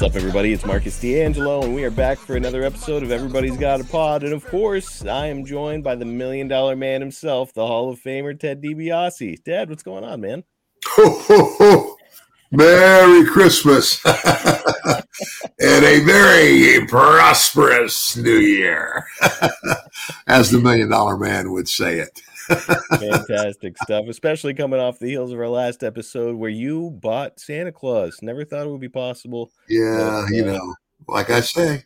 What's up, everybody? It's Marcus DeAngelo, and we are back for another episode of Everybody's Got a Pod. And of course, I am joined by the million dollar man himself, the Hall of Famer, Ted DiBiase. Ted, what's going on, man? Ho, ho, ho. Merry Christmas and a very prosperous new year, as the million dollar man would say it. Fantastic stuff, especially coming off the heels of our last episode where you bought Santa Claus. Never thought it would be possible. Yeah, But, you uh, know, like I say,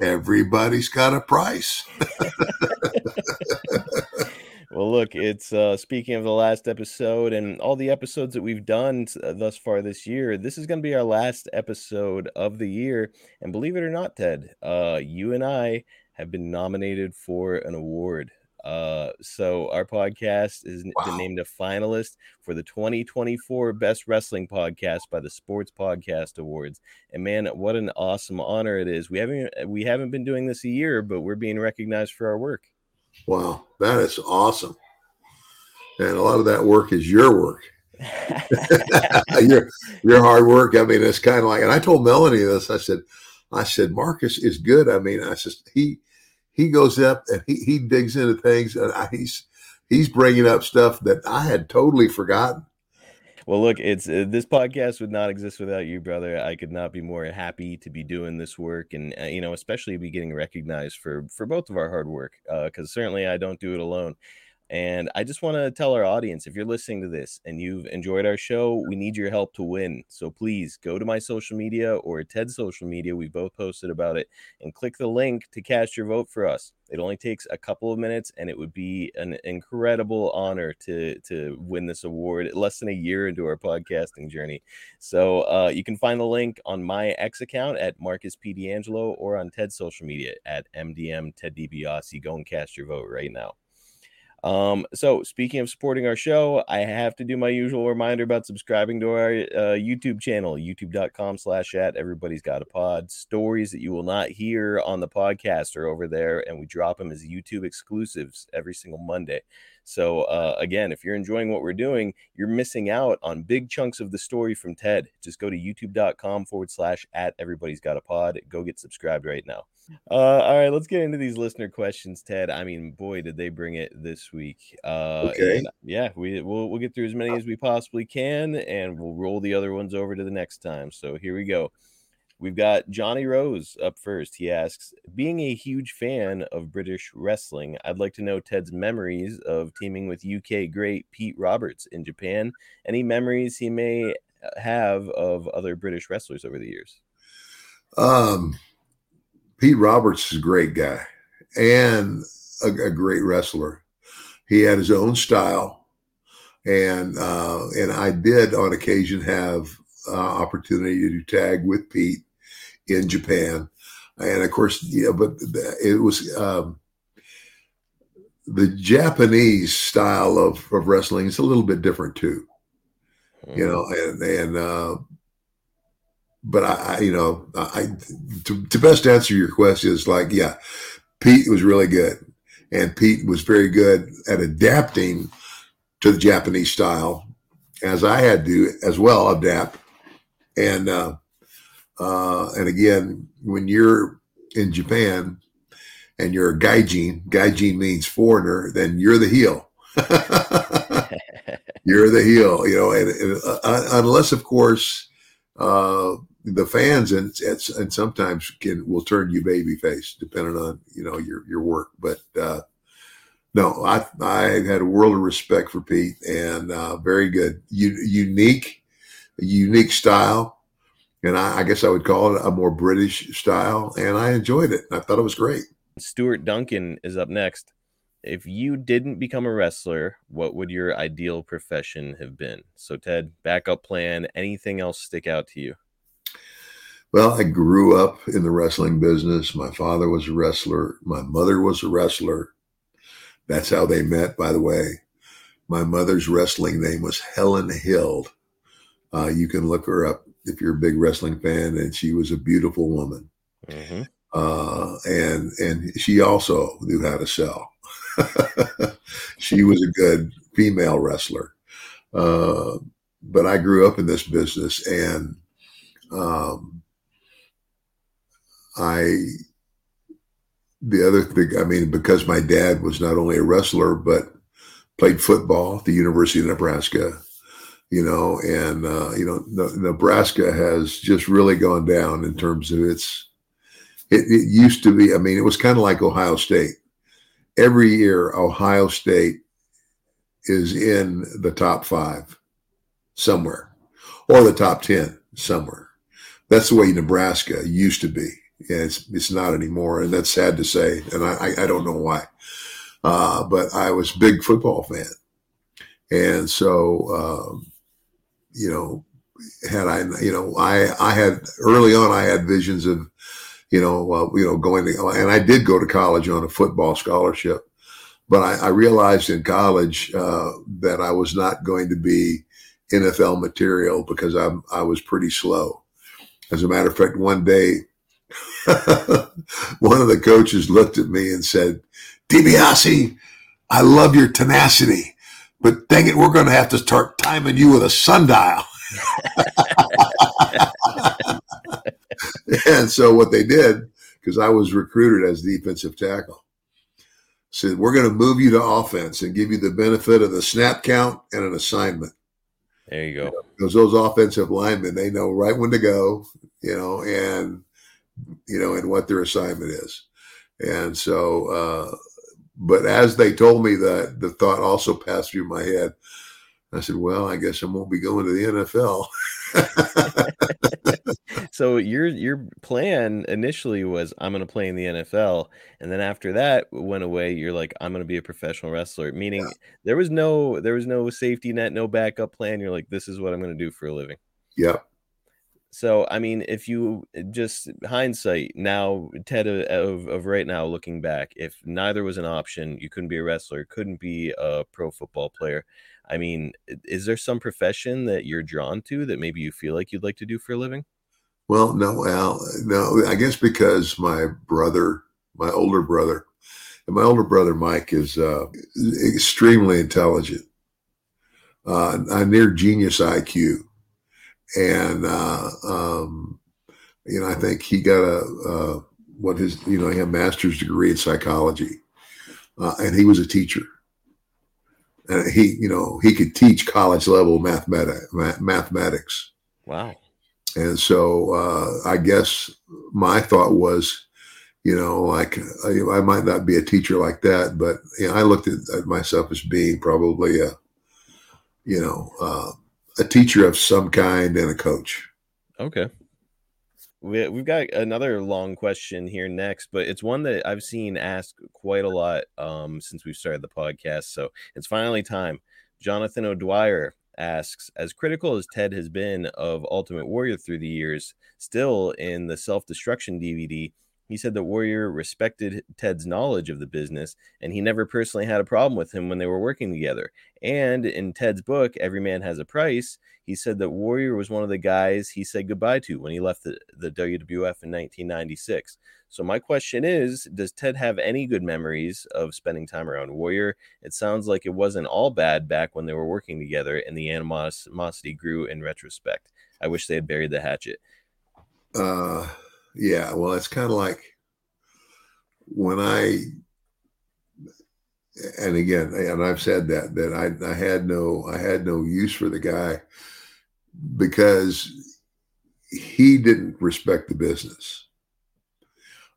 everybody's got a price. Well, look, it's uh, speaking of the last episode and all the episodes that we've done uh, thus far this year. This is going to be our last episode of the year, and believe it or not, Ted, uh, you and I have been nominated for an award. Uh, so our podcast is Wow. named a finalist for the 2024 Best Wrestling Podcast by the Sports Podcast Awards. And man, what an awesome honor it is! We haven't we haven't been doing this a year, but we're being recognized for our work. Wow, that is awesome. And a lot of that work is your work. your your hard work. I mean, it's kind of like, and I told Melanie this. I said, I said, Marcus is good. I mean, I said he he goes up and he he digs into things, and I, he's he's bringing up stuff that I had totally forgotten. Well, look, it's uh, this podcast would not exist without you, brother. I could not be more happy to be doing this work, and uh, you know, especially be getting recognized for for both of our hard work. Because certainly, I don't do it alone. And I just want to tell our audience if you're listening to this and you've enjoyed our show, we need your help to win. So please go to my social media or Ted's social media. We both posted about it and click the link to cast your vote for us. It only takes a couple of minutes and it would be an incredible honor to to win this award less than a year into our podcasting journey. So uh, you can find the link on my X account at Marcus P. DeAngelo or on Ted's social media at MDM Ted DiBiase. Go and cast your vote right now. Um, so speaking of supporting our show, I have to do my usual reminder about subscribing to our uh, YouTube channel, youtube.com slash at everybody's got a pod. Stories that you will not hear on the podcast are over there, and we drop them as YouTube exclusives every single Monday. So uh, again, if you're enjoying what we're doing, you're missing out on big chunks of the story from Ted. Just go to youtube.com forward slash at everybody's got a pod. Go get subscribed right now. Uh, all right, let's get into these listener questions, Ted. I mean, boy, did they bring it this week. Uh, Okay. yeah, we we'll, we'll get through as many as we possibly can, and we'll roll the other ones over to the next time. So here we go. We've got Johnny Rose up first. He asks, being a huge fan of British wrestling, I'd like to know Ted's memories of teaming with UK great Pete Roberts in Japan. Any memories he may uh, have of other British wrestlers over the years? Um, Pete Roberts is a great guy and a, a great wrestler. He had his own style, and uh, and I did on occasion have uh, opportunity to tag with Pete in Japan, and of course, yeah, but it was um, the Japanese style of, of wrestling is a little bit different too. You know, and and uh, but I, I, you know, I to, to best answer your question is like, yeah, Pete was really good, and Pete was very good at adapting to the Japanese style, as I had to as well adapt, and uh, uh, and again, when you're in Japan and you're a gaijin, gaijin means foreigner, then you're the heel. you're the heel, you know, and, and uh, unless, of course, uh, the fans and, and sometimes can will turn you babyface depending on you know your your work. But uh, no, I I had a world of respect for Pete and uh, very good, U- unique, unique style, and I, I guess I would call it a more British style, and I enjoyed it. I thought it was great. Stuart Duncan is up next. if you didn't become a wrestler, what would your ideal profession have been? So, Ted, backup plan, anything else stick out to you? Well, I grew up in the wrestling business. My father was a wrestler. My mother was a wrestler. That's how they met, by the way. My mother's wrestling name was Helen Hill. Uh, you can look her up if you're a big wrestling fan, and she was a beautiful woman. Mm-hmm. Uh, and and she also knew how to sell. she was a good female wrestler. Uh, but I grew up in this business, and um, I the other thing, I mean, because my dad was not only a wrestler but played football at the University of Nebraska, you know, and uh, you know, Nebraska has just really gone down in terms of its. It, it used to be. I mean, it was kind of like Ohio State. Every year, Ohio State is in the top five somewhere, or the top ten somewhere. That's the way Nebraska used to be. Yeah, it's it's not anymore, and that's sad to say, and I I, don't know why. Uh, but I was big football fan, and so um, you know, had I you know I I had early on I had visions of you know uh, you know going to and I did go to college on a football scholarship, but I, I realized in college uh, that I was not going to be NFL material because I'm I was pretty slow. As a matter of fact, one day one of the coaches looked at me and said, DiBiase, I love your tenacity, but dang it, we're going to have to start timing you with a sundial. and so what they did, because I was recruited as defensive tackle, said, we're going to move you to offense and give you the benefit of the snap count and an assignment. There you go. Because those offensive linemen, they know right when to go, you know, and you know, and what their assignment is. And so, uh, but as they told me that, the thought also passed through my head. I said, "Well, I guess I won't be going to the NFL." so your your plan initially was I'm going to play in the NFL, and then after that went away. You're like, I'm going to be a professional wrestler. Meaning yeah. there was no there was no safety net, no backup plan. You're like, this is what I'm going to do for a living. Yep. So, I mean, if you uh, just hindsight now, Ted uh, of, of right now, looking back, if neither was an option, you couldn't be a wrestler, couldn't be a pro football player. I mean, is there some profession that you're drawn to that maybe you feel like you'd like to do for a living? Well, no, Al, no, I guess because my brother, my older brother, and my older brother Mike is uh, extremely intelligent, uh, near genius IQ and uh, um, you know, I think he got a uh, what his you know he had a master's degree in psychology, uh, and he was a teacher. And he, you know, he could teach college level mathematics. Mathematics. Wow. And so uh, I guess my thought was, you know, like I, I, might not be a teacher like that, but you know, I looked at, at myself as being probably a, you know, uh, a teacher of some kind and a coach. Okay. We, we've got another long question here next, but it's one that I've seen asked quite a lot um, since we've started the podcast. So it's finally time. Jonathan O'Dwyer asks, as critical as Ted has been of Ultimate Warrior through the years, still in the self destruction DVD, he said that Warrior respected Ted's knowledge of the business and he never personally had a problem with him when they were working together. And in Ted's book, Every Man Has a Price, he said that Warrior was one of the guys he said goodbye to when he left the, the WWF in 1996. So, my question is Does Ted have any good memories of spending time around Warrior? It sounds like it wasn't all bad back when they were working together and the animosity grew in retrospect. I wish they had buried the hatchet. Uh, yeah, well, it's kind of like when I, and again, and I've said that that I, I had no I had no use for the guy because he didn't respect the business.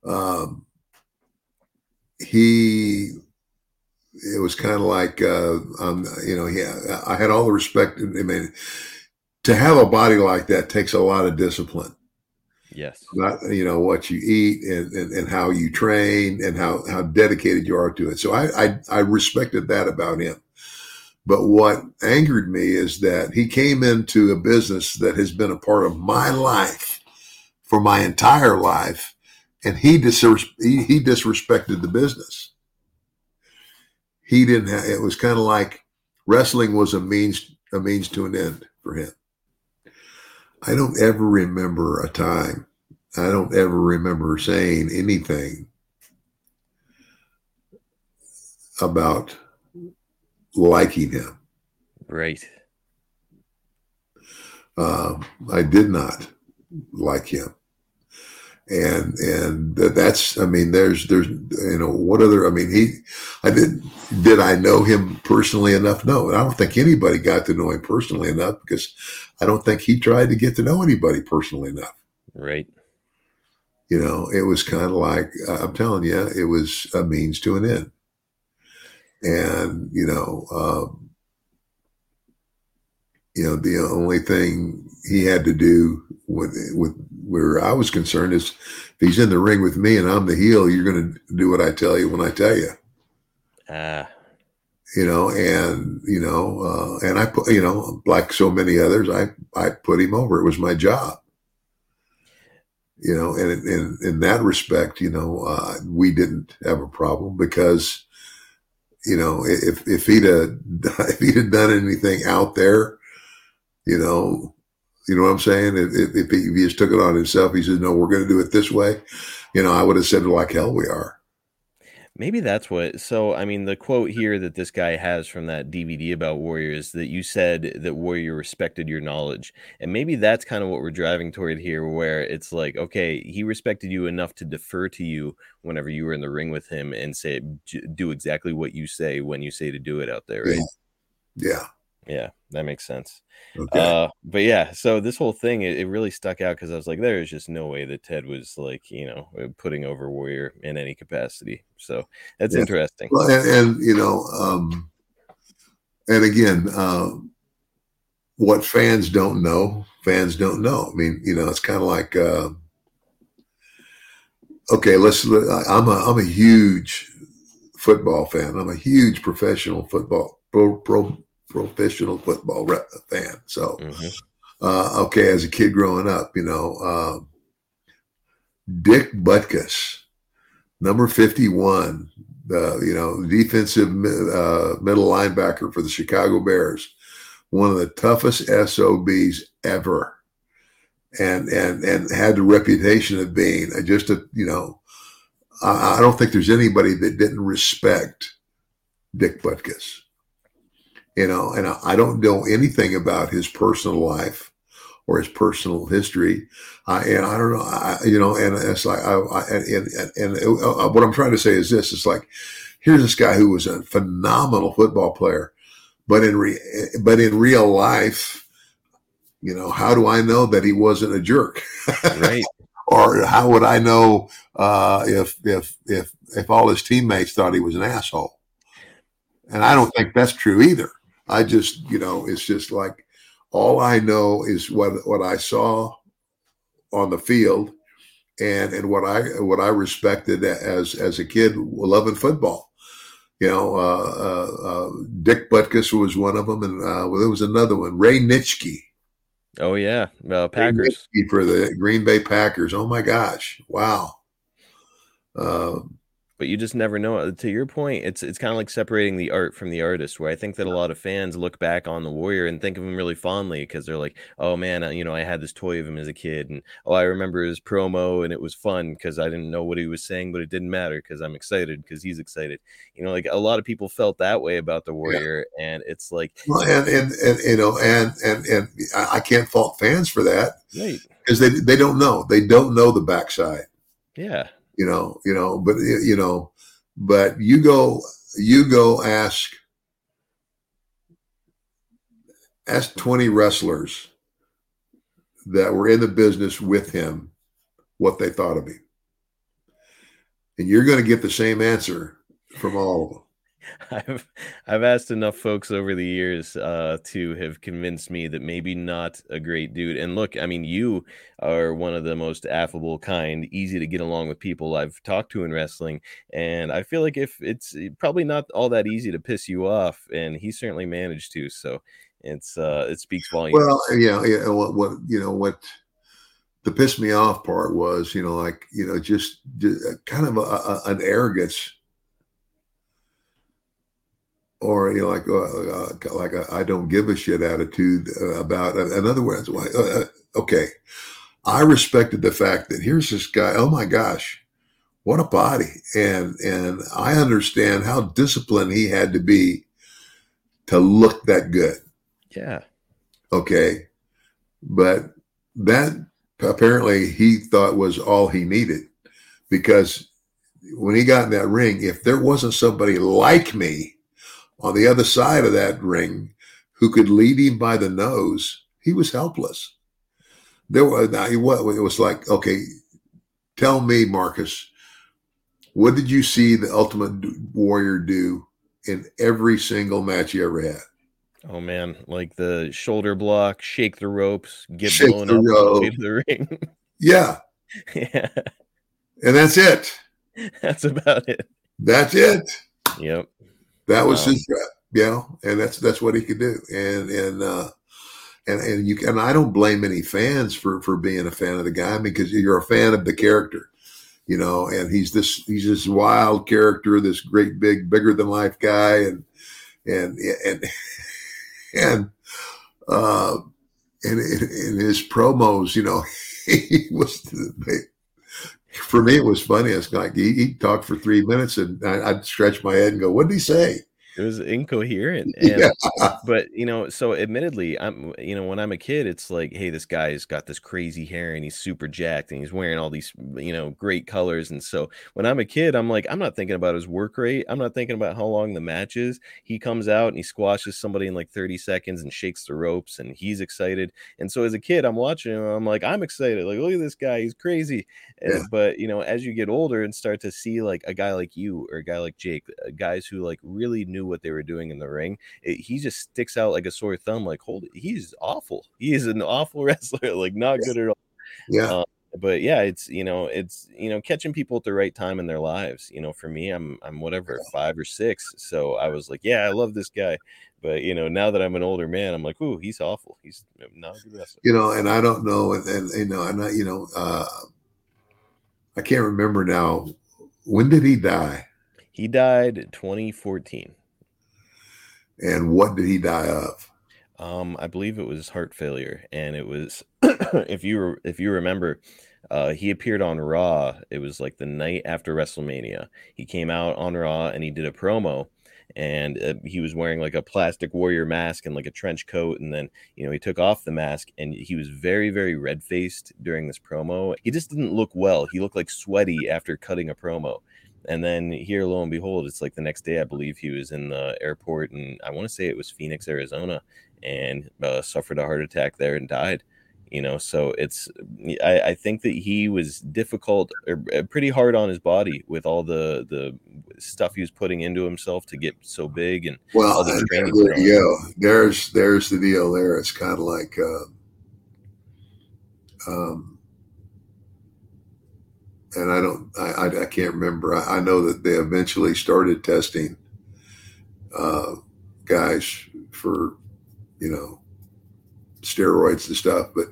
Um, he it was kind of like uh, um, you know, yeah, I had all the respect. I mean, to have a body like that takes a lot of discipline Yes. about you know what you eat and, and, and how you train and how, how dedicated you are to it. So I, I I respected that about him. But what angered me is that he came into a business that has been a part of my life for my entire life, and he dis- he, he disrespected the business. He didn't. Have, it was kind of like wrestling was a means a means to an end for him. I don't ever remember a time. I don't ever remember saying anything about liking him. Right. Uh, I did not like him, and and that's. I mean, there's there's you know what other. I mean, he. I did. Did I know him personally enough? No, and I don't think anybody got to know him personally enough because I don't think he tried to get to know anybody personally enough. Right. You know, it was kind of like I'm telling you, it was a means to an end. And you know, um, you know, the only thing he had to do with with where I was concerned is if he's in the ring with me and I'm the heel, you're going to do what I tell you when I tell you. Ah. You know, and you know, uh, and I put, you know, like so many others, I I put him over. It was my job you know, and in, in that respect, you know, uh, we didn't have a problem because, you know, if if he'd have, if he'd have done anything out there, you know, you know what I'm saying? If, if, he, if he just took it on himself, he says, "No, we're going to do it this way," you know, I would have said, "Like hell, we are." Maybe that's what. So, I mean, the quote here that this guy has from that DVD about Warriors that you said that Warrior respected your knowledge. And maybe that's kind of what we're driving toward here, where it's like, okay, he respected you enough to defer to you whenever you were in the ring with him and say, do exactly what you say when you say to do it out there, right? Yeah. yeah. Yeah, that makes sense. Okay. Uh, but yeah, so this whole thing it, it really stuck out because I was like, there is just no way that Ted was like, you know, uh, putting over Warrior in any capacity. So that's yeah. interesting. Well, and, and, you know, um, and again, uh, what fans don't know, fans don't know. I mean, you know, it's kind of like, uh, okay, let's. I'm a I'm a huge football fan. I'm a huge professional football pro pro professional football fan. So, mm-hmm. uh, okay, as a kid growing up, you know, uh, Dick Butkus, number 51, uh, you know, defensive uh, middle linebacker for the Chicago Bears, one of the toughest SOBs ever. And, and, and had the reputation of being just a, you know, I, I don't think there's anybody that didn't respect Dick Butkus you know, and I, don't know anything about his personal life or his personal history. Uh, and I don't know, I, you know, and it's like, I, I and, and, and uh, what I'm trying to say is this, it's like, here's this guy who was a phenomenal football player, but in re, but in real life, you know, how do I know that he wasn't a jerk? Right. or how would I know uh, if if if if all his teammates thought he was an asshole? And I don't think that's true either. I just, you know, it's just like all I know is what what I saw on the field and and what I what I respected as as a kid loving football. You know, uh, uh, uh, Dick Butkus was one of them, and uh, well, there was another one, Ray Nitschke. Oh yeah, uh, Packers for the Green Bay Packers. Oh my gosh, wow. Um, but you just never know. Uh, to your point, it's it's kind of like separating the art from the artist. Where I think that a lot of fans look back on the Warrior and think of him really fondly because they're like, "Oh man, uh, you know, I had this toy of him as a kid, and oh, I remember his promo, and it was fun because I didn't know what he was saying, but it didn't matter because I'm excited because he's excited." You know, like a lot of people felt that way about the Warrior, yeah. and it's like, well, and, and and you know, and and and I can't fault fans for that, right? Because they they don't know, they don't know the backside. Yeah, you know, you know, but you know, but you go, you go ask, ask 20 wrestlers that were in the business with him what they thought of him. And you're going to get the same answer from all of them. I've I've asked enough folks over the years uh, to have convinced me that maybe not a great dude. And look, I mean, you are one of the most affable, kind, easy to get along with people I've talked to in wrestling. And I feel like if it's eh, probably not all that easy to piss you off, and he certainly managed to. So it's uh, it speaks volumes. Well, yeah, yeah. What, what you know what the piss me off part was, you know, like you know, just, just kind of a, a, an arrogance or you know, like uh, uh, like a I don't give a shit attitude uh, about. Uh, in other words, uh, okay, I respected the fact that here's this guy. Oh my gosh, what a body! And and I understand how disciplined he had to be to look that good. Yeah. Okay, but that apparently he thought was all he needed because when he got in that ring, if there wasn't somebody like me on the other side of that ring who could lead him by the nose, he was helpless. There was it was like, okay, tell me, Marcus, what did you see the Ultimate Warrior do in every single match you ever had? Oh man, like the shoulder block, shake the ropes, get Shake blown the up rope. into the ring. Yeah, yeah, and that's it. that's about it. That's it. Yep. That was Um, his rep, you know, and that's that's what he could do. And and uh and and you and I don't blame any fans for for being a fan of the guy because you're a fan of the character, you know. And he's this he's this wild character, this great big bigger than life guy, and and and and uh and in, in his promos, you know, he was for me it was funny. It's like he, he talked for three minutes, and I, I'd stretch my head and go, "What did he say?" It was incoherent. And Yeah. but you know, so admittedly, I'm you know, when I'm a kid, it's like, hey, this guy's got this crazy hair and he's super jacked and he's wearing all these, you know, great colors. And so when I'm a kid, I'm like, I'm not thinking about his work rate. I'm not thinking about how long the match is. He comes out and he squashes somebody in like 30 seconds and shakes the ropes and he's excited. And so as a kid, I'm watching him, I'm like, I'm excited. Like, look at this guy, he's crazy. And- Yeah. But you know, as you get older and start to see like a guy like you or a guy like Jake, uh, guys who like really knew what they were doing in the ring, it, he just sticks out like a sore thumb. Like, holy, he's awful. He is an awful wrestler. Like, not good at all. Yeah. Uh, but yeah, it's you know, it's you know, catching people at the right time in their lives. You know, for me, I'm I'm whatever five or six. So I was like, yeah, I love this guy. But you know, now that I'm an older man, I'm like, ooh, he's awful. He's not good wrestler. you know, and I don't know, and, and you know, and I, you know, uh, I can't remember now. When did he die, He died in 2014. And what did he die of? Um, I believe it was heart failure, and it was if you if you remember, uh, he appeared on Raw. It was like the night after WrestleMania. He came out on Raw and he did a promo, and uh, he was wearing like a plastic warrior mask and like a trench coat, and then you know he took off the mask and he was very very red faced during this promo. He just didn't look well. He looked like sweaty after cutting a promo. And then here, lo and behold, it's like the next day, I believe he was in the airport, and I want to say it was Phoenix, Arizona, and uh, suffered a heart attack there and died. You know, so it's I, I think that he was difficult, or uh, pretty hard on his body with all the the stuff he was putting into himself to get so big, and Well, the training there you go. There's there's the deal. There, it's kind of like, uh, um, and I don't, I, I, I can't remember. I, I know that they eventually started testing uh, guys for, you know, steroids and stuff, but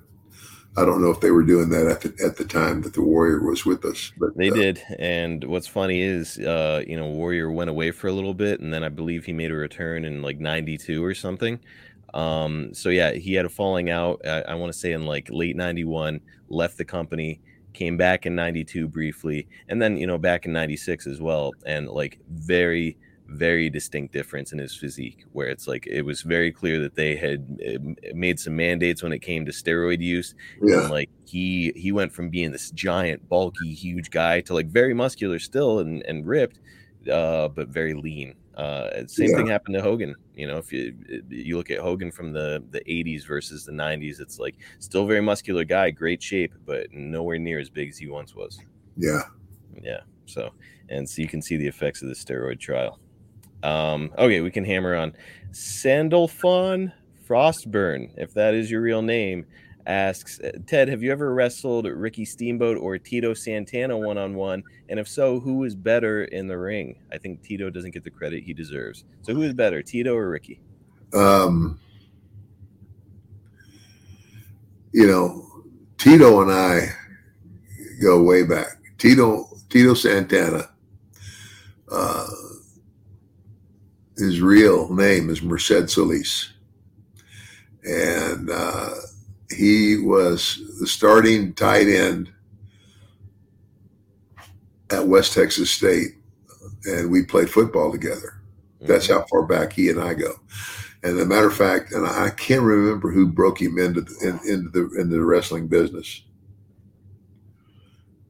I don't know if they were doing that at the, at the time that the Warrior was with us. But They uh, did, and what's funny is, uh, you know, Warrior went away for a little bit, and then I believe he made a return in like '92 or something. Um, so yeah, he had a falling out. I, I want to say in like late '91, left the company, came back in '92 briefly, and then you know back in '96 as well, and like very very distinct difference in his physique where it's like it was very clear that they had uh, made some mandates when it came to steroid use Yeah. and like he he went from being this giant bulky huge guy to like very muscular still and and ripped uh but very lean uh same Yeah. thing happened to hogan you know if you you look at hogan from the the 80s versus the 90s it's like still very muscular guy great shape but nowhere near as big as he once was Yeah. yeah so and so you can see the effects of the steroid trial Um, okay, we can hammer on Sandalphon Frostburn, if that is your real name, asks Ted, have you ever wrestled Ricky Steamboat or Tito Santana one on one? And if so, who is better in the ring? I think Tito doesn't get the credit he deserves. So who is better, Tito or Ricky? Um, you know, Tito and I go way back. Tito Tito Santana. Uh, his real name is Merced Solis. And uh, he was the starting tight end at West Texas State. And we played football together. That's mm-hmm. how far back he and I go. And as a matter of fact, and I can't remember who broke him into the, in, into the into the wrestling business,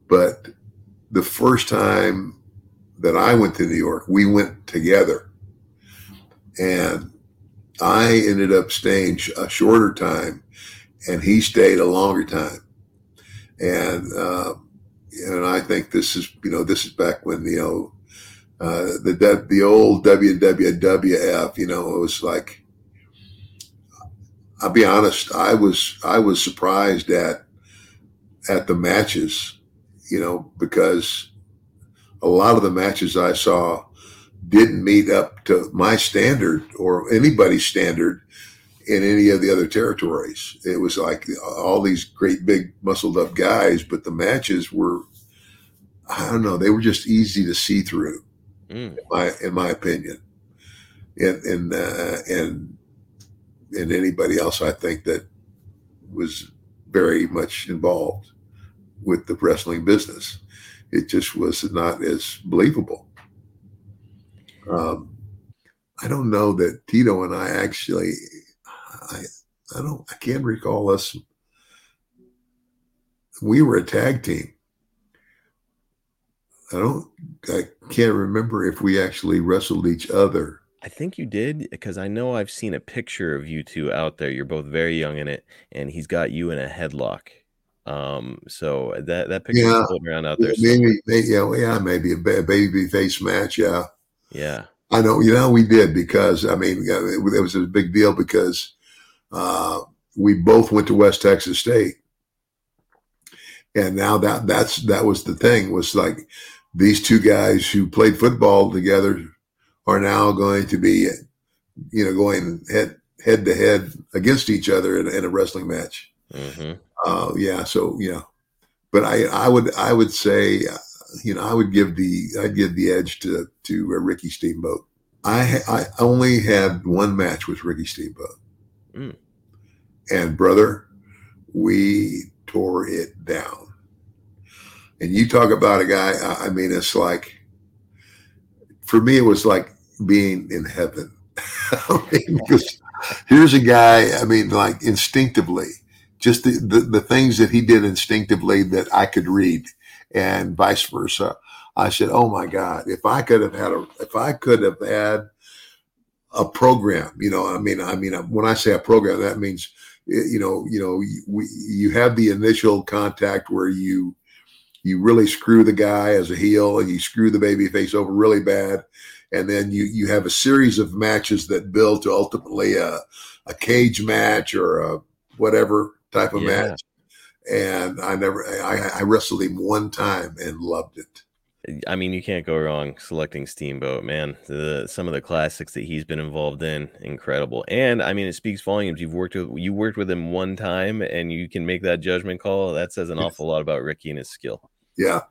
but the first time that I went to New York, we went together, and I ended up staying a shorter time, and he stayed a longer time, and uh, and I think this is you know this is back when you know uh, the the old WWWF, you know, it was like I'll be honest, I was I was surprised at at the matches, you know, because a lot of the matches I saw didn't meet up to my standard or anybody's standard in any of the other territories. It was like all these great big muscled up guys, but the matches were I don't know, they were just easy to see through Mm. in my in my opinion. And and uh, and and anybody else I think that was very much involved with the wrestling business. It just was not as believable. Um, I don't know that Tito and I actually, I, I don't, I can't recall us. We were a tag team. I don't, I can't remember if we actually wrestled each other. I think you did because I know I've seen a picture of you two out there. You're both very young in it, and he's got you in a headlock. Um, so that that picture Yeah. floating around out there. Maybe, maybe yeah, yeah, maybe a baby face match. Yeah. Yeah. I know, you know, we did because I mean, it was a big deal because uh, we both went to West Texas State, and now that that's that was the thing was like these two guys who played football together are now going to be, you know, going head head to head against each other in, in a wrestling match. hmm Uh, yeah, so yeah, but I I would I would say you know I would give the I'd give the edge to to uh, Ricky Steamboat. I I only had one match with Ricky Steamboat, Mm. and brother, we tore it down. And you talk about a guy. I- mean, it's like for me, it was like being in heaven. I mean, because here's a guy. I mean, like instinctively just the, the, the things that he did instinctively that I could read and vice versa. I said, Oh my God, if I could have had a, if I could have had a program, you know, I mean, I mean, when I say a program, that means, eh, you know, you know, we, you have the initial contact where you, you really screw the guy as a heel and you screw the baby face over really bad. And then you, you have a series of matches that build to ultimately a, a cage match or a whatever type of Yeah. match. And I never, I, I wrestled him one time and loved it. I mean, you can't go wrong selecting Steamboat, man. The some of the classics that he's been involved in, incredible. And I mean, it speaks volumes. You've worked with you worked with him one time, and you can make that judgment call. That says an awful lot about Ricky and his skill. Yeah.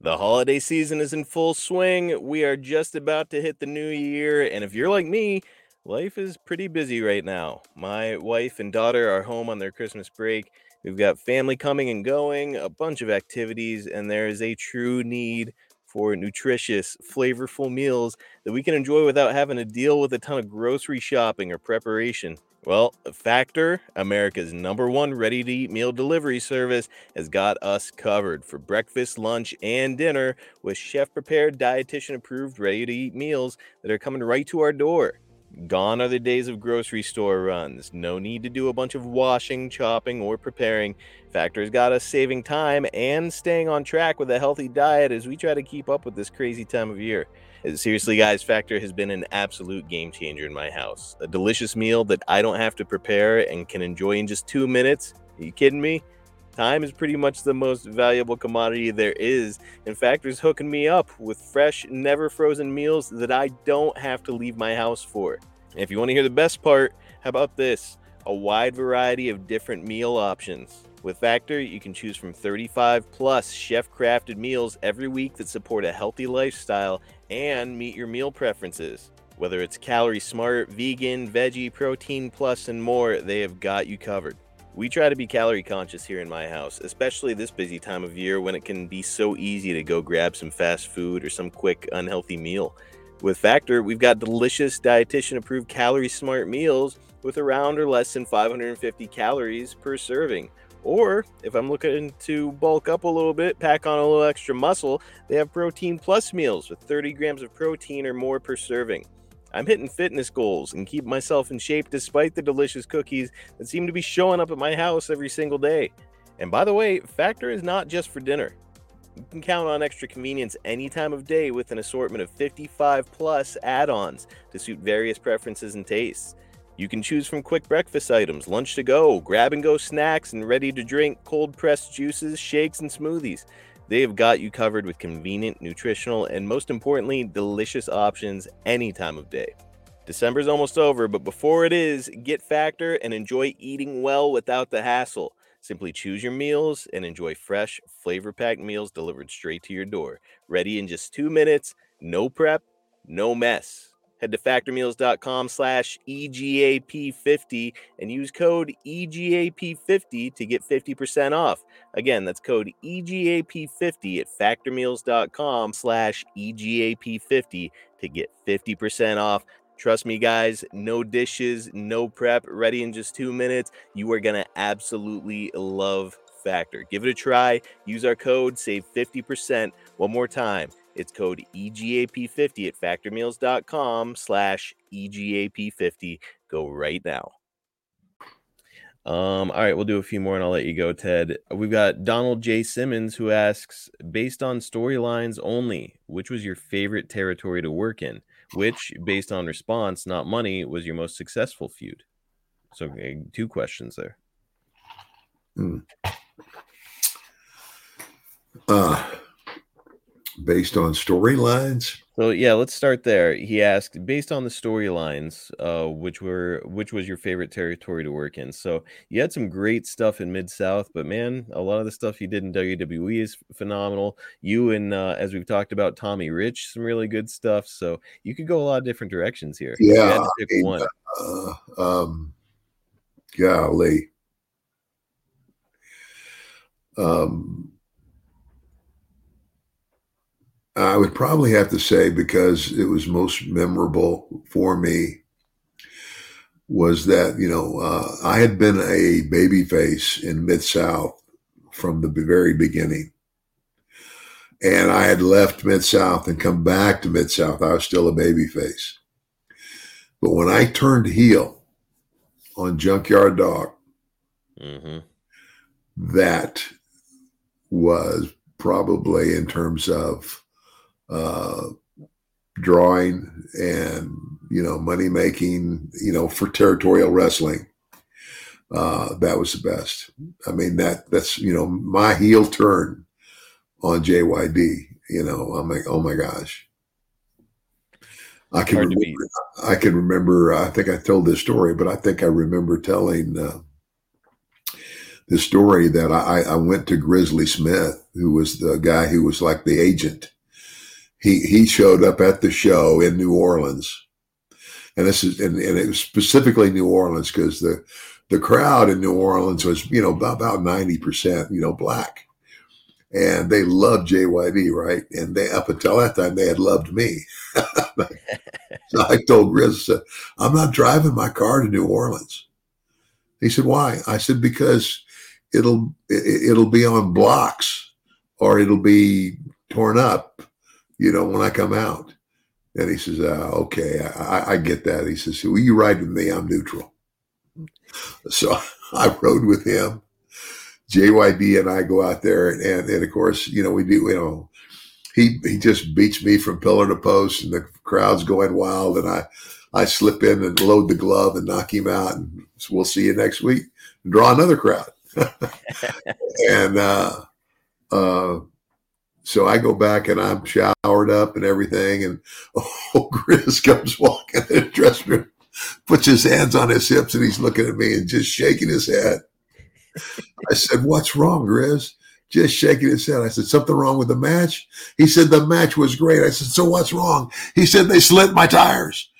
The holiday season is in full swing. We are just about to hit the new year. And if you're like me, life is pretty busy right now. My wife and daughter are home on their Christmas break. We've got family coming and going, a bunch of activities, and there is a true need for nutritious, flavorful meals that we can enjoy without having to deal with a ton of grocery shopping or preparation. Well, Factor, America's number one ready to eat meal delivery service, has got us covered for breakfast, lunch, and dinner with chef prepared, dietitian approved, ready to eat meals that are coming right to our door. Gone are the days of grocery store runs. No need to do a bunch of washing, chopping, or preparing. Factor's got us saving time and staying on track with a healthy diet as we try to keep up with this crazy time of year. Uh, Seriously, guys, Factor has been an absolute game changer in my house. A delicious meal that I don't have to prepare and can enjoy in just two minutes. Are you kidding me? Time is pretty much the most valuable commodity there is, and Factor's hooking me up with fresh, never frozen meals that I don't have to leave my house for. And if you want to hear the best part, how about this? A wide variety of different meal options. With Factor, you can choose from 35 plus chef crafted meals every week that support a healthy lifestyle and meet your meal preferences. Whether it's calorie smart, vegan, veggie, protein plus, and more, they have got you covered. We try to be calorie conscious here in my house, especially this busy time of year when it can be so easy to go grab some fast food or some quick, unhealthy meal. With Factor, we've got delicious dietitian approved calorie smart meals with around or less than 550 calories per serving. Or if I'm looking to bulk up a little bit, pack on a little extra muscle, they have protein plus meals with 30 grams of protein or more per serving. I'm hitting fitness goals and keep myself in shape despite the delicious cookies that seem to be showing up at my house every single day. And by the way, Factor is not just for dinner. You can count on extra convenience any time of day with an assortment of 55 plus add ons to suit various preferences and tastes. You can choose from quick breakfast items, lunch to go, grab and go snacks, and ready to drink cold pressed juices, shakes, and smoothies. They have got you covered with convenient, nutritional, and most importantly, delicious options any time of day. December's almost over, but before it is, get Factor and enjoy eating well without the hassle. Simply choose your meals and enjoy fresh, flavor packed meals delivered straight to your door, ready in just two minutes, no prep, no mess. Head to factormeals.com slash E EGAP50 and use code E EGAP50 to get 50% off. Again, that's code E EGAP50 at factormeals.com slash E EGAP50 to get 50% off. Trust me, guys, no dishes, no prep, ready in just two minutes. You are going to absolutely love Factor. Give it a try. Use our code, save 50%. One more time. It's code E EGAP50 at factormeals.com slash E EGAP50. Go right now. Um, all right, we'll do a few more and I'll let you go, Ted. We've got Donald J. Simmons who asks, based on storylines only, which was your favorite territory to work in? Which, based on response, not money, was your most successful feud? So, okay, two questions there. Uh, based on storylines. So yeah, let's start there. He asked, based on the storylines, uh, which were which was your favorite territory to work in? So you had some great stuff in Mid South, but man, a lot of the stuff you did in WWE is phenomenal. You and uh, as we've talked about, Tommy Rich, some really good stuff. So you could go a lot of different directions here. Yeah, pick I one. Uh, um, golly. Um, I would probably have to say because it was most memorable for me was that you know uh, I had been a babyface in Mid South from the very beginning, and I had left Mid South and come back to Mid South. I was still a babyface, but when I turned heel on Junkyard Dog, hmm that was probably in terms of uh, drawing and you know money making you know for territorial wrestling uh, that was the best i mean that that's you know my heel turn on jyd you know i'm like oh my gosh i can Hard to beat. remember, i can remember i think i told this story but i think i remember telling uh, the story that I, I went to Grizzly Smith, who was the guy who was like the agent. He he showed up at the show in New Orleans, and this is and, and it was specifically New Orleans because the the crowd in New Orleans was you know about ninety percent you know black, and they loved JYD right, and they up until that time they had loved me. so I told Grizz, I said, I'm not driving my car to New Orleans. He said, "Why?" I said, "Because it'll it, it'll be on blocks, or it'll be torn up, you know, when I come out." And he says, uh, okay, I, I get that. He says, will you ride with me? I'm neutral. So I rode with him. JYD and I go out there and, and, and of course, you know, we do, you know, he, he just beats me from pillar to post and the crowd's going wild and I, I slip in and load the glove and knock him out and we'll see you next week draw another crowd. and, uh, uh, so I go back and I'm showered up and everything. And oh, Grizz comes walking in the dressing room, puts his hands on his hips and he's looking at me and just shaking his head. I said, What's wrong, Grizz? Just shaking his head. I said, Something wrong with the match? He said, The match was great. I said, So what's wrong? He said, They slit my tires.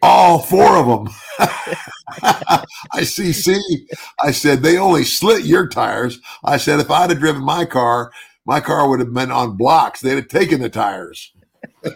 All four of them. I see. See, I said, They only slit your tires. I said, If I'd have driven my car, my car would have been on blocks. They'd have taken the tires.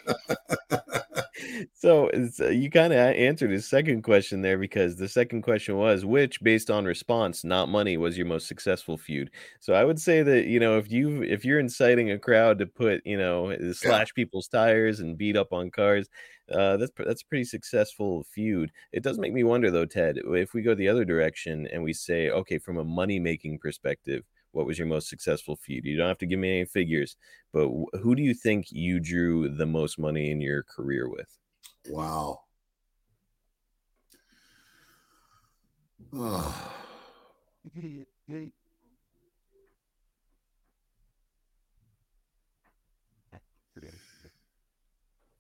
so uh, you kind of answered his second question there because the second question was which based on response not money was your most successful feud so i would say that you know if you if you're inciting a crowd to put you know slash yeah. people's tires and beat up on cars uh, that's that's a pretty successful feud. It does make me wonder though, Ted, if we go the other direction and we say, okay, from a money making perspective, what was your most successful feud? You don't have to give me any figures, but who do you think you drew the most money in your career with? Wow. Oh.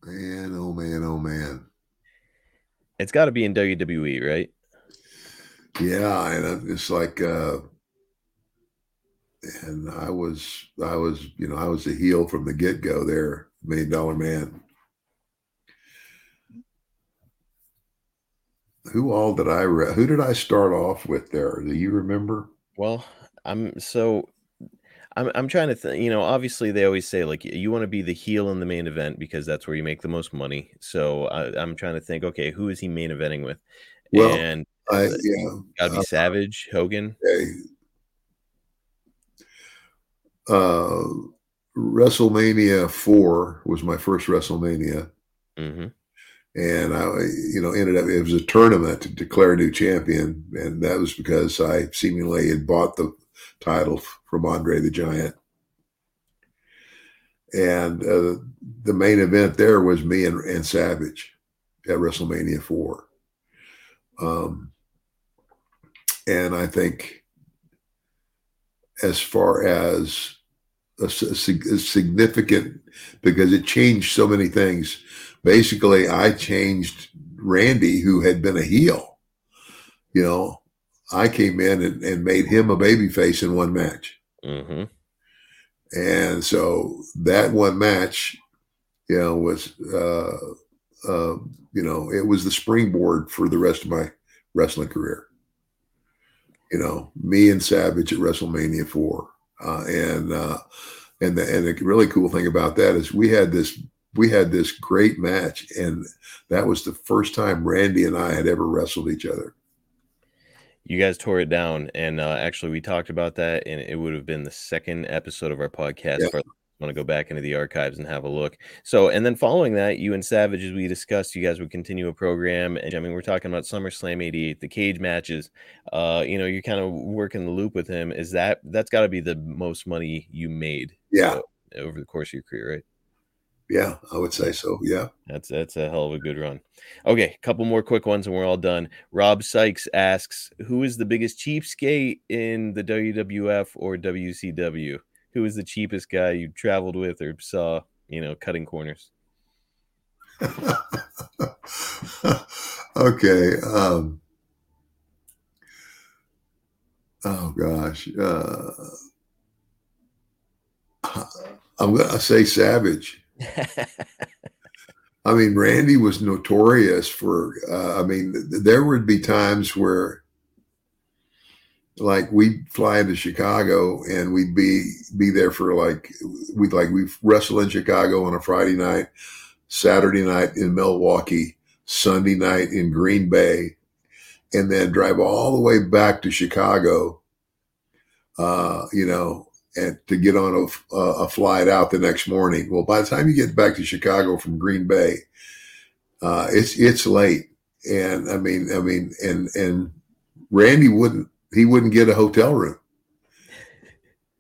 Man, oh man, oh man. It's got to be in WWE, right? Yeah, and it's like uh and I was I was you know I was a heel from the get go there, million dollar man. Who all did I re- who did I start off with there? Do you remember? Well, I'm so I'm I'm trying to think. You know, obviously they always say like you want to be the heel in the main event because that's where you make the most money. So I, am trying to think. Okay, who is he main eventing with? Well, and I, yeah, gotta be uh, Savage Hogan. Uh, WrestleMania four was my first WrestleMania, mm-hmm. and I, you know, ended up it was a tournament to declare a new champion, and that was because I seemingly had bought the title from Andre the Giant, and uh, the main event there was me and, and Savage at WrestleMania four. Um, and I think as far as a, a, significant because it changed so many things. Basically, I changed Randy, who had been a heel. You know, I came in and, and made him a babyface in one match. Mm-hmm. And so that one match, you know, was, uh, uh, you know, it was the springboard for the rest of my wrestling career. You know, me and Savage at WrestleMania 4 uh, and uh, and the and the really cool thing about that is we had this we had this great match, and that was the first time Randy and I had ever wrestled each other. You guys tore it down, and uh, actually, we talked about that, and it would have been the second episode of our podcast yeah. Want to go back into the archives and have a look. So, and then following that, you and Savage, as we discussed, you guys would continue a program. And I mean, we're talking about SummerSlam 88, the cage matches. Uh, you know, you're kind of working the loop with him. Is that that's got to be the most money you made? Yeah. Uh, over the course of your career, right? Yeah, I would say so. Yeah. That's that's a hell of a good run. Okay, A couple more quick ones and we're all done. Rob Sykes asks, who is the biggest cheapskate in the WWF or WCW? Who was the cheapest guy you traveled with or saw, you know, cutting corners? okay. Um, oh gosh. Uh, I'm going to say Savage. I mean, Randy was notorious for, uh, I mean, there would be times where like we'd fly into Chicago and we'd be be there for like we'd like we wrestle in Chicago on a Friday night, Saturday night in Milwaukee, Sunday night in Green Bay, and then drive all the way back to Chicago. Uh, you know, and to get on a, a flight out the next morning. Well, by the time you get back to Chicago from Green Bay, uh, it's it's late, and I mean, I mean, and and Randy wouldn't he wouldn't get a hotel room.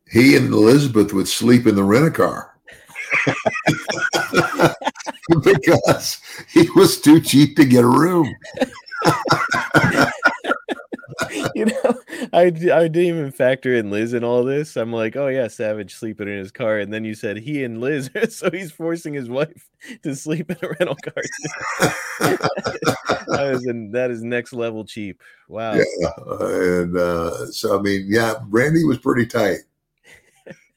He and Elizabeth would sleep in the rent a car because he was too cheap to get a room. you know, I, I didn't even factor in Liz in all this. I'm like, oh yeah, Savage sleeping in his car, and then you said he and Liz, so he's forcing his wife to sleep in a rental car. that is an, that is next level cheap. Wow. Yeah, and uh, so I mean, yeah, Randy was pretty tight.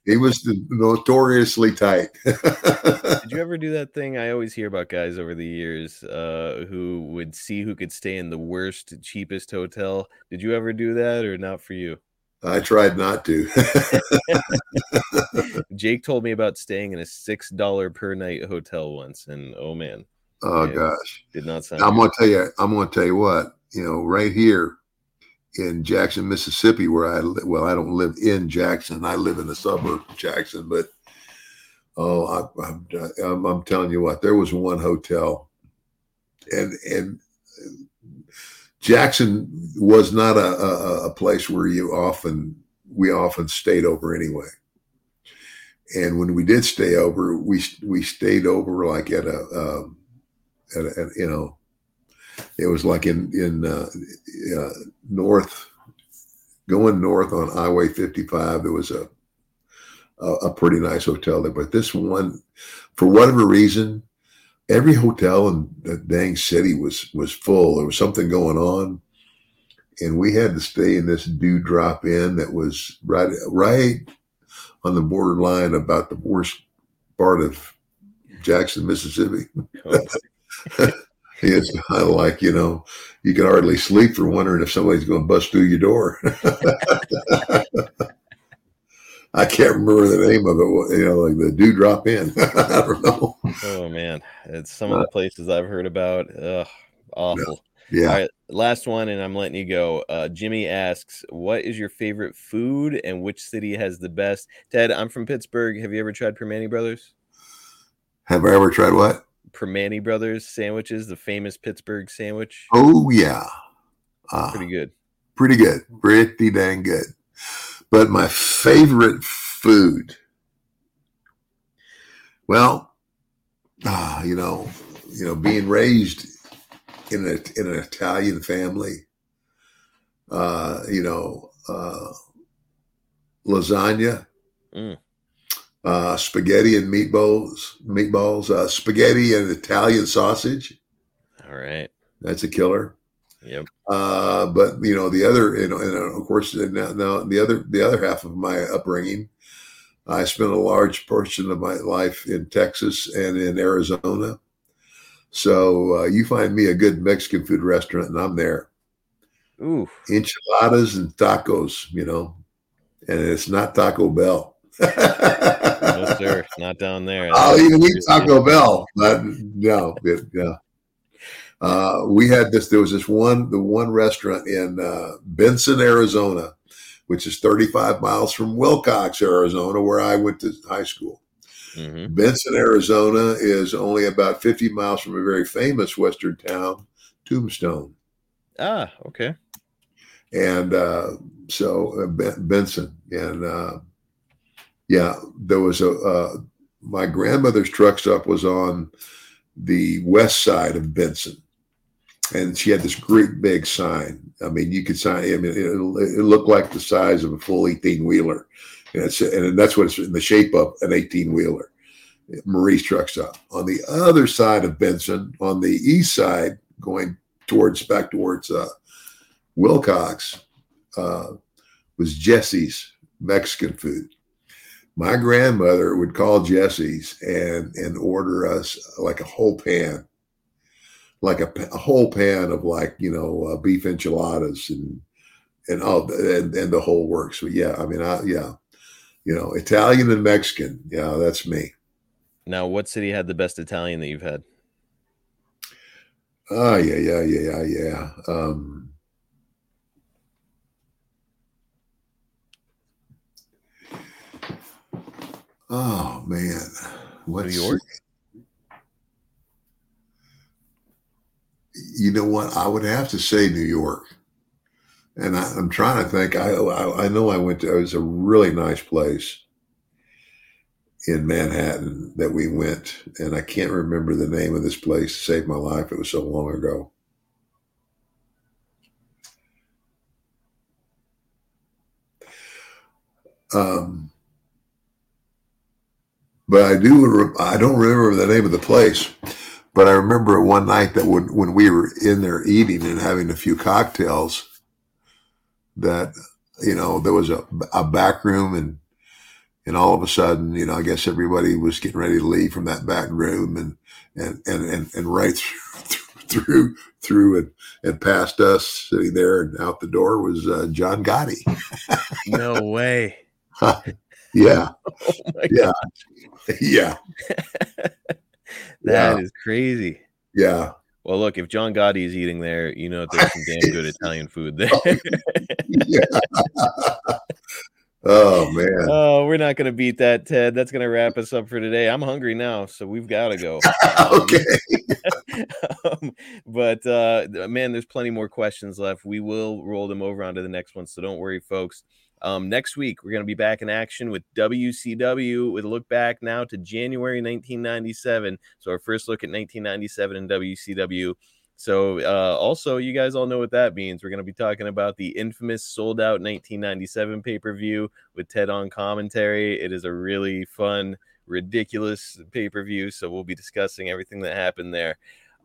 He was notoriously tight. Did you ever do that thing? I always hear about guys over the years uh, who would see who could stay in the worst, cheapest hotel. Did you ever do that, or not for you? I tried not to. Jake told me about staying in a six dollar per night hotel once, and oh man, oh gosh, did not sound. I'm good. gonna tell you. I'm gonna tell you what. You know, right here in Jackson, Mississippi, where I well, I don't live in Jackson. I live in the suburb of Jackson, but oh, I, I'm, I'm I'm telling you what. There was one hotel, and and Jackson was not a, a, a place where you often we often stayed over anyway. And when we did stay over, we we stayed over like at a, um, at, a, at you know, it was like in in uh, uh, north, going north on Highway 55. There was a, a a pretty nice hotel there, but this one, for whatever reason, every hotel in the dang city was was full. There was something going on, and we had to stay in this Dewdrop Inn that was right right on the borderline about the worst part of Jackson, Mississippi. It's kind of like you know you can hardly sleep for wondering if somebody's going to bust through your door. I can't remember the name of it. You know, like the Dewdrop Inn. I don't know. oh man, it's some of the places I've heard about. Ugh, awful. Yeah. All right, last one, and I'm letting you go. Uh, Jimmy asks, "What is your favorite food, and which city has the best?" Ted, I'm from Pittsburgh. Have you ever tried Primanti Brothers? Have I ever tried what? Primanti Brothers sandwiches, the famous Pittsburgh sandwich. Oh yeah, uh, Pretty good. pretty good, pretty dang good. But my favorite food, well, ah, you know, you know, being raised in a in an Italian family, uh, you know, uh, lasagna, Mm. Uh, spaghetti and meatballs, meatballs, uh, spaghetti and Italian sausage. All right. That's a killer. Yep. Uh, but you know the other, you know, and uh, of course now, now the other the other half of my upbringing, I spent a large portion of my life in Texas and in Arizona. So uh, you find me a good Mexican food restaurant, and I'm there. Ooh. Enchiladas and tacos, you know, and it's not Taco Bell. No, sir. Not down there. I'll even eat Taco Bell, but no, it- yeah. Uh, we had this. There was this one, the one restaurant in uh, Benson, Arizona, which is 35 miles from Willcox, Arizona, where I went to high school. hmm Benson, Arizona, is only about 50 miles from a very famous western town, Tombstone, Ah, okay. and uh, so uh, Benson, and uh, yeah, there was a uh, my grandmother's truck stop was on the west side of Benson, and she had this great big sign. I mean, you could sign. I mean, it, it looked like the size of a full eighteen wheeler, and it's and that's what it's in the shape of an eighteen wheeler. Marie's truck stop. On the other side of Benson, on the east side, going towards back towards uh, Willcox, uh, was Jesse's Mexican food. My grandmother would call Jesse's and and order us like a whole pan, like a, a whole pan of like you know uh, beef enchiladas and and all and, and the whole works. So yeah, I mean, I, yeah, you know, Italian and Mexican. Yeah, that's me. Now, what city had the best Italian that you've had? Oh yeah, yeah, yeah, yeah, yeah. Um, oh man, what's York? you know what? I would have to say New York. And I, am trying to think. I, I, I know I went to. It was a really nice place in Manhattan that we went, and I can't remember the name of this place. To save my life, it was so long ago. Um, but I do. I don't remember the name of the place. But I remember one night that when when we were in there eating and having a few cocktails, that you know there was a, a back room and and all of a sudden, you know, I guess everybody was getting ready to leave from that back room and and and and, and right through through through and, and past us sitting there and out the door was uh, John Gotti. no way. yeah. Oh yeah. Yeah. that Yeah. is crazy. Yeah. Well, look, if John Gotti is eating there, you know there's some damn good Italian food there. Yeah. oh man. oh, we're not going to beat that, Ted. That's going to wrap us up for today. I'm hungry now, so we've got to go. Okay. um, but uh, man, there's plenty more questions left. We will roll them over onto the next one, so don't worry, folks. Um, next week, we're going to be back in action with WCW with a look back now to January 1997. So, our first look at 1997 in WCW. So, uh, also, you guys all know what that means. We're going to be talking about the infamous Souled Out 1997 pay per view with Ted on commentary. It is a really fun, ridiculous pay per view. So, we'll be discussing everything that happened there.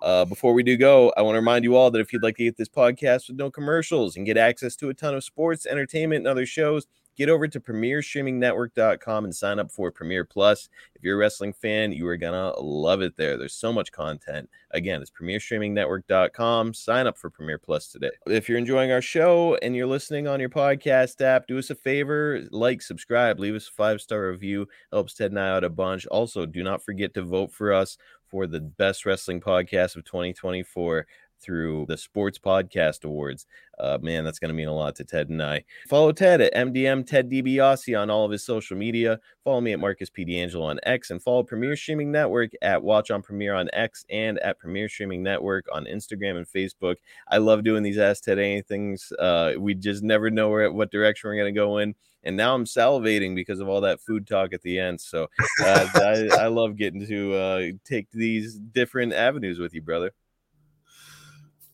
Uh, before we do go, I want to remind you all that if you'd like to get this podcast with no commercials and get access to a ton of sports, entertainment, and other shows, get over to premierstreamingnetwork.com and sign up for Premier Plus. If you're a wrestling fan, you are going to love it there. There's so much content. Again, it's premierstreamingnetwork.com. Sign up for Premier Plus today. If you're enjoying our show and you're listening on your podcast app, do us a favor, like, subscribe, leave us a five star review. Helps Ted and I out a bunch. Also, do not forget to vote for us for the best wrestling podcast of 2024 through the Sports Podcast Awards. Uh, man, that's going to mean a lot to Ted and I. Follow Ted at MDM Ted DiBiase on all of his social media. Follow me at Marcus P. DeAngelo on X and follow Premier Streaming Network at Watch on Premier on X and at Premier Streaming Network on Instagram and Facebook. I love doing these Ask Ted Anythings. Uh, we just never know where what direction we're going to go in. And now I'm salivating because of all that food talk at the end. So uh, I, I love getting to uh, take these different avenues with you, brother.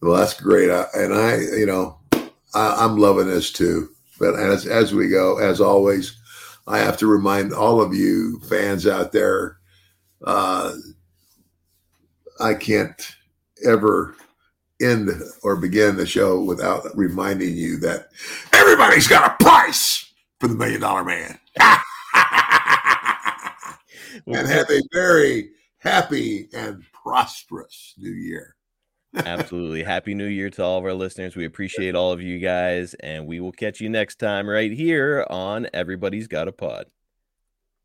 Well, that's great. I, and I, you know, I, I'm loving this too. But as as we go, as always, I have to remind all of you fans out there, uh, I can't ever end or begin the show without reminding you that everybody's got a price for the Million Dollar Man. and have a very happy and prosperous new year. Absolutely. Happy New Year to all of our listeners. We appreciate all of you guys, and we will catch you next time right here on Everybody's Got a Pod.